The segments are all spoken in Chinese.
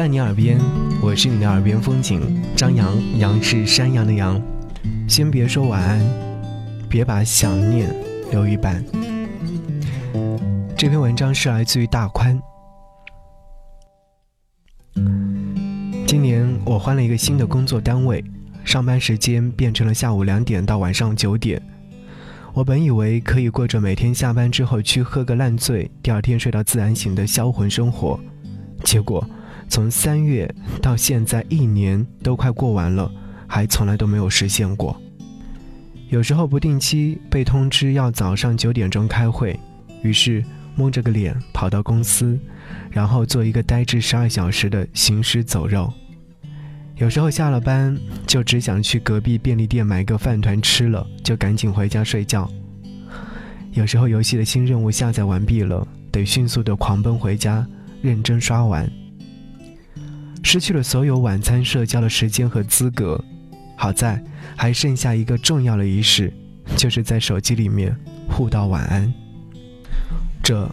在你耳边，我是你的耳边风景。张扬，杨是山羊的羊。先别说晚安，别把想念留一半。这篇文章是来自于大宽。今年我换了一个新的工作单位，上班时间变成了下午两点到晚上九点。我本以为可以过着每天下班之后去喝个烂醉，第二天睡到自然醒的销魂生活，结果。从三月到现在，一年都快过完了，还从来都没有实现过。有时候不定期被通知要早上九点钟开会，于是蒙着个脸跑到公司，然后做一个呆滞十二小时的行尸走肉。有时候下了班就只想去隔壁便利店买个饭团吃了，就赶紧回家睡觉。有时候游戏的新任务下载完毕了，得迅速的狂奔回家，认真刷完。失去了所有晚餐社交的时间和资格，好在还剩下一个重要的仪式，就是在手机里面互道晚安。这，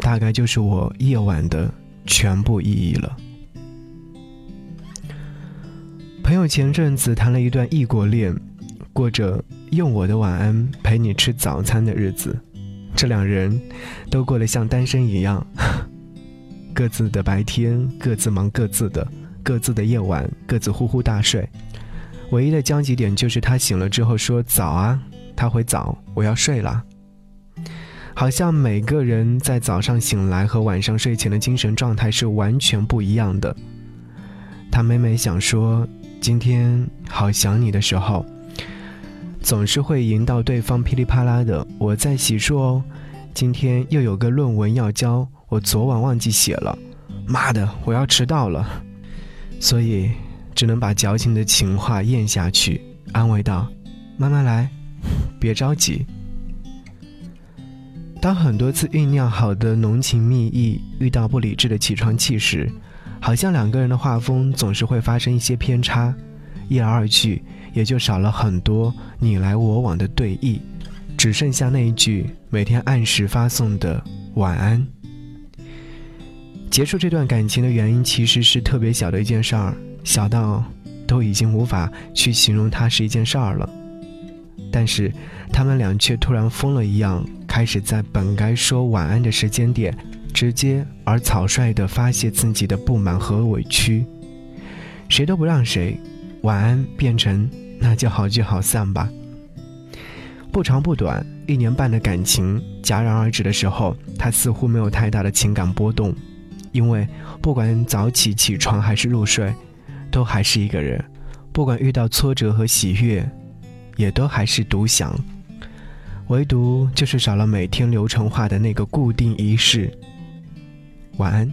大概就是我夜晚的全部意义了。朋友前阵子谈了一段异国恋，过着用我的晚安陪你吃早餐的日子，这两人都过得像单身一样。各自的白天，各自忙各自的；各自的夜晚，各自呼呼大睡。唯一的交集点就是他醒了之后说“早啊”，他回早，我要睡了。好像每个人在早上醒来和晚上睡前的精神状态是完全不一样的。他每每想说“今天好想你”的时候，总是会引导对方噼里啪啦的“我在洗漱哦，今天又有个论文要交。”我昨晚忘记写了，妈的，我要迟到了，所以只能把矫情的情话咽下去，安慰道：“慢慢来，别着急。”当很多次酝酿好的浓情蜜意遇到不理智的起床气时，好像两个人的画风总是会发生一些偏差，一来二去也就少了很多你来我往的对弈，只剩下那一句每天按时发送的晚安。结束这段感情的原因其实是特别小的一件事儿，小到都已经无法去形容它是一件事儿了。但是他们俩却突然疯了一样，开始在本该说晚安的时间点，直接而草率地发泄自己的不满和委屈，谁都不让谁，晚安变成那就好聚好散吧。不长不短，一年半的感情戛然而止的时候，他似乎没有太大的情感波动。因为不管早起起床还是入睡，都还是一个人；不管遇到挫折和喜悦，也都还是独享。唯独就是少了每天流程化的那个固定仪式。晚安。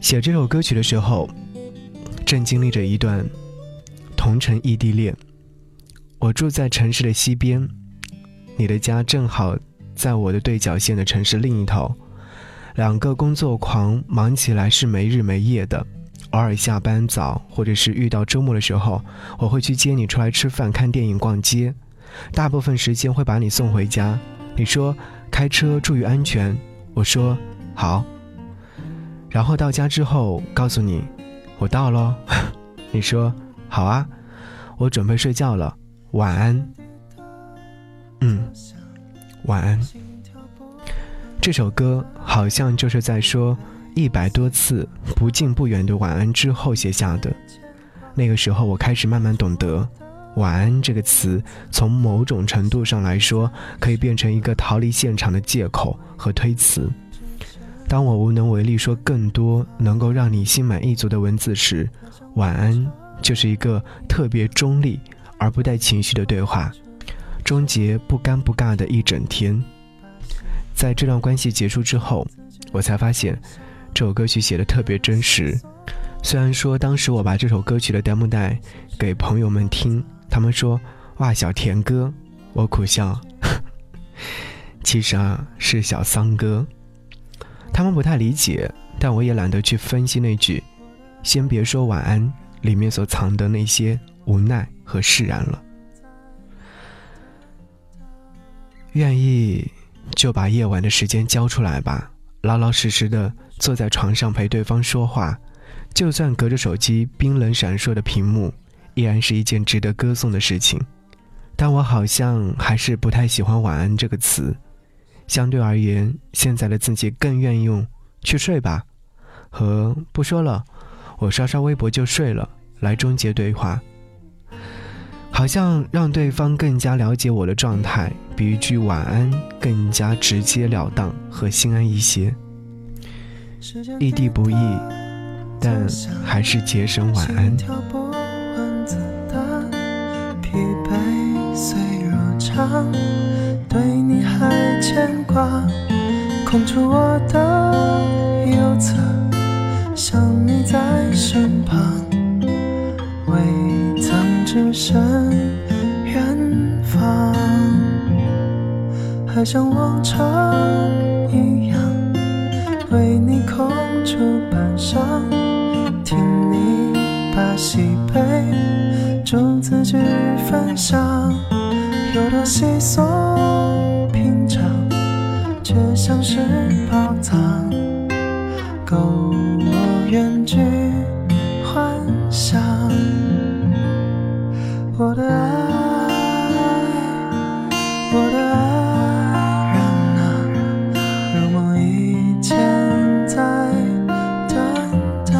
写这首歌曲的时候，正经历着一段同城异地恋。我住在城市的西边，你的家正好在我的对角线的城市另一头。两个工作狂忙起来是没日没夜的，偶尔下班早或者是遇到周末的时候，我会去接你出来吃饭、看电影、逛街，大部分时间会把你送回家。你说开车注意安全，我说好。然后到家之后告诉你我到喽，你说好啊，我准备睡觉了，晚安。嗯，晚安。这首歌好像就是在说一百多次不近不远的晚安之后写下的。那个时候，我开始慢慢懂得，晚安这个词从某种程度上来说，可以变成一个逃离现场的借口和推辞。当我无能为力说更多能够让你心满意足的文字时，晚安就是一个特别中立而不带情绪的对话，终结不尴不尬的一整天。在这段关系结束之后，我才发现这首歌曲写的特别真实。虽然说当时我把这首歌曲的 demo 带给朋友们听，他们说：“哇，小甜歌！”我苦笑，其实啊是小桑哥。他们不太理解，但我也懒得去分析那句“先别说晚安”里面所藏的那些无奈和释然了。愿意。就把夜晚的时间交出来吧，老老实实的坐在床上陪对方说话，就算隔着手机冰冷闪烁的屏幕，依然是一件值得歌颂的事情。但我好像还是不太喜欢“晚安”这个词，相对而言，现在的自己更愿意用“去睡吧”和“不说了，我刷刷微博就睡了”来终结对话。好像让对方更加了解我的状态，比一句晚安更加直截了当和心安一些。异地不易，但还是节省晚安。对你还牵挂，空出我的右侧，想你在身旁。未曾置身远方，还像往常一样为你空出半晌，听你把喜悲逐字句分享，有多稀松平常，却像是宝藏，够我远去我的爱，我的爱人啊，如梦以前在等待。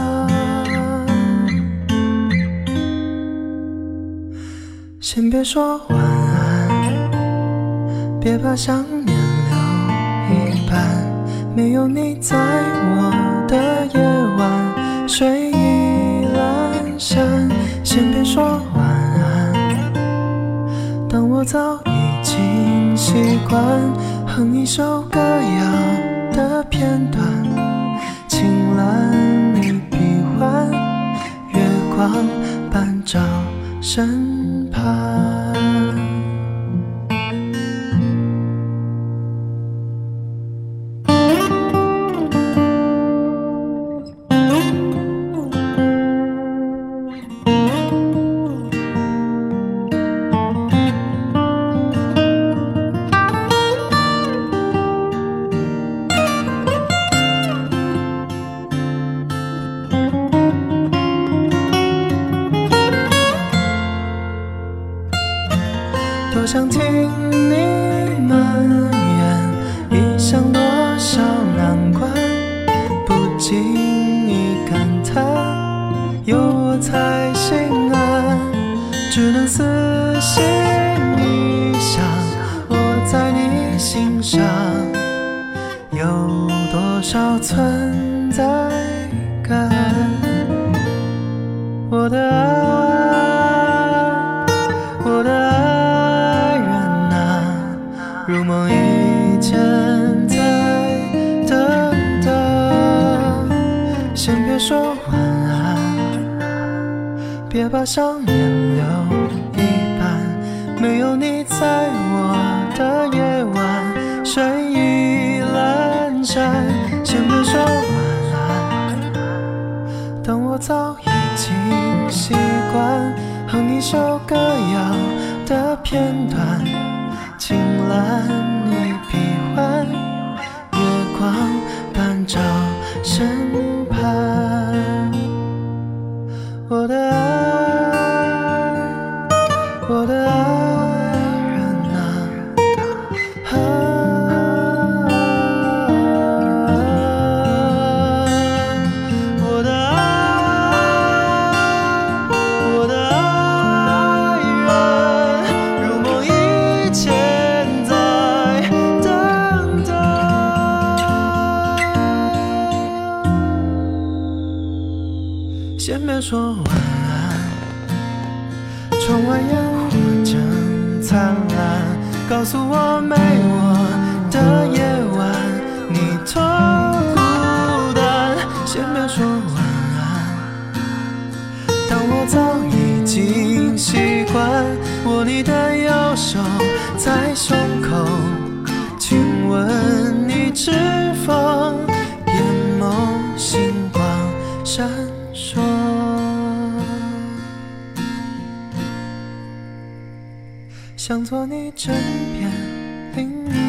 先别说晚安，别把想念留一半。没有你在我的夜晚，睡早已经习惯哼一首歌谣的片段，青蓝你臂弯，月光伴照身旁。经意感叹，有我才心安，只能死心一想，我在你心上。有多少存在？别把想念留一半。没有你在我的夜晚，睡意阑珊。先别说晚安，当我早已经习惯哼一首歌谣的片段。青蓝你臂环，月光半照身旁，我的爱，告诉我没我的夜晚你多孤单。先别说晚安，当我早已经习惯握你的右手在胸口，亲吻你指缝，眼眸星光闪。想做你枕边另一